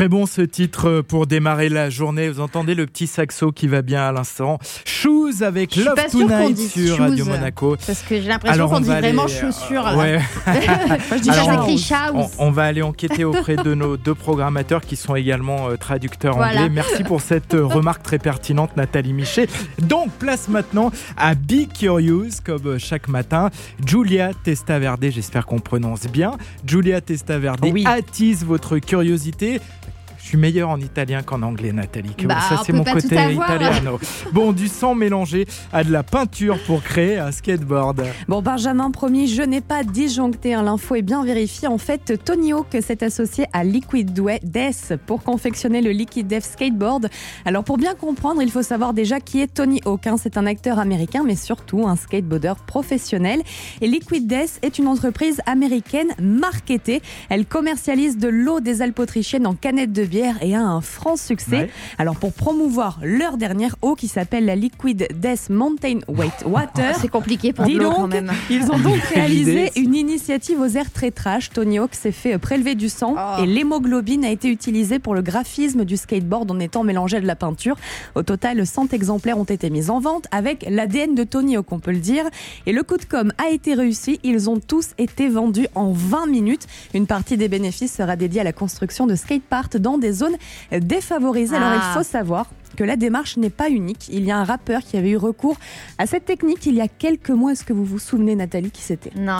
Très bon ce titre pour démarrer la journée. Vous entendez le petit saxo qui va bien à l'instant. Shoes avec Love Tonight sur shoes. Radio Monaco. Parce que j'ai l'impression qu'on on dit vraiment aller, euh, chaussures. là. ouais. Moi, je dis Alors, ça on-. On, va aller enquêter auprès de nos deux programmateurs qui sont également euh, traducteurs Voilà. anglais. Merci pour cette euh, remarque très pertinente, Nathalie Michet. Donc, place maintenant à Be Curious, comme euh, chaque matin. Julia Testaverde, j'espère qu'on prononce bien. Julia Testaverde Oui. attise votre curiosité. Je suis meilleur en italien qu'en anglais, Nathalie. Bah, ça, c'est mon côté italiano. Bon, du sang mélangé à de la peinture pour créer un skateboard. Bon, Benjamin, promis, je n'ai pas disjoncté. hein, L'info est bien vérifiée. En fait, Tony Hawk s'est associé à Liquid Death pour confectionner le Liquid Death Skateboard. Alors, pour bien comprendre, il faut savoir déjà qui est Tony Hawk. hein. C'est un acteur américain, mais surtout un skateboarder professionnel. Et Liquid Death est une entreprise américaine marketée. Elle commercialise de l'eau des Alpes autrichiennes en canettes de bière et a un franc succès. Ouais. Alors, pour promouvoir leur dernière eau qui s'appelle la Liquid Death Mountain Weight Water, C'est compliqué pour donc, quand même. ils ont donc réalisé une initiative aux airs très trash. Tony Hawk s'est fait prélever du sang Oh. et l'hémoglobine a été utilisée pour le graphisme du skateboard en étant mélangé à de la peinture. Au total, 100 exemplaires ont été mis en vente avec l'ADN de Tony Hawk, on peut le dire. Et le coup de com a été réussi. Ils ont tous été vendus en 20 minutes. Une partie des bénéfices sera dédiée à la construction de skateparks dans des zones défavorisées. Alors, Ah. il faut savoir que la démarche n'est pas unique. Il y a un rappeur qui avait eu recours à cette technique il y a quelques mois. Est-ce que vous vous souvenez, Nathalie, qui c'était? Non.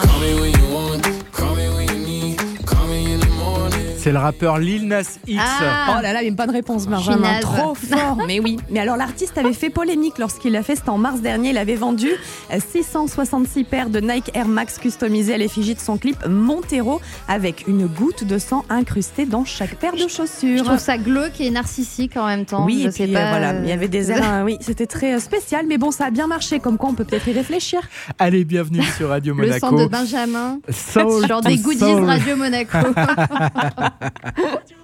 C'est le rappeur Lil Nas X. Ah. Oh là là, mais pas de réponse, Benjamin. naze. Trop fort. Mais oui. Mais alors, l'artiste avait fait polémique lorsqu'il l'a fait. C'était en mars dernier. Il avait vendu euh, 666 paires de Nike Air Max customisées à l'effigie de son clip Montero avec une goutte de sang incrustée dans chaque paire de Je chaussures. trouve ça glauque et narcissique en même temps. Oui, je et sais puis, pas. euh, voilà, il y avait des airs, euh, oui, c'était très euh, spécial, mais bon, ça a bien marché, comme quoi on peut peut-être y réfléchir. Allez, bienvenue sur Radio Le sang Monaco. de Benjamin. Soul Genre des goodies soul. Radio Monaco. 哈哈哈。